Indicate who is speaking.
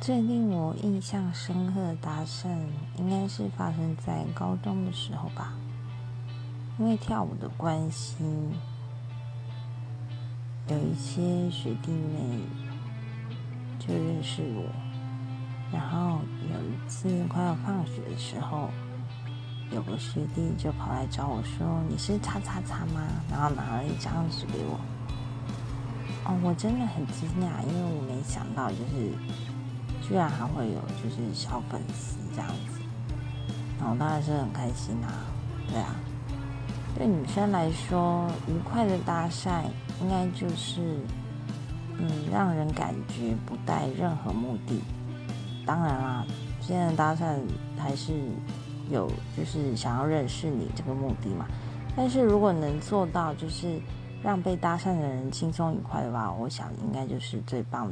Speaker 1: 最令我印象深刻的搭讪，应该是发生在高中的时候吧。因为跳舞的关系，有一些学弟妹就认识我。然后有一次快要放学的时候，有个学弟就跑来找我说：“你是叉叉叉吗？”然后拿了一张纸给我。哦，我真的很惊讶，因为我没想到，就是居然还会有就是小粉丝这样子。然后当然是很开心啊，对啊。对女生来说，愉快的搭讪应该就是，嗯，让人感觉不带任何目的。当然啦，现在搭讪还是有，就是想要认识你这个目的嘛。但是如果能做到，就是让被搭讪的人轻松愉快的话，我想应该就是最棒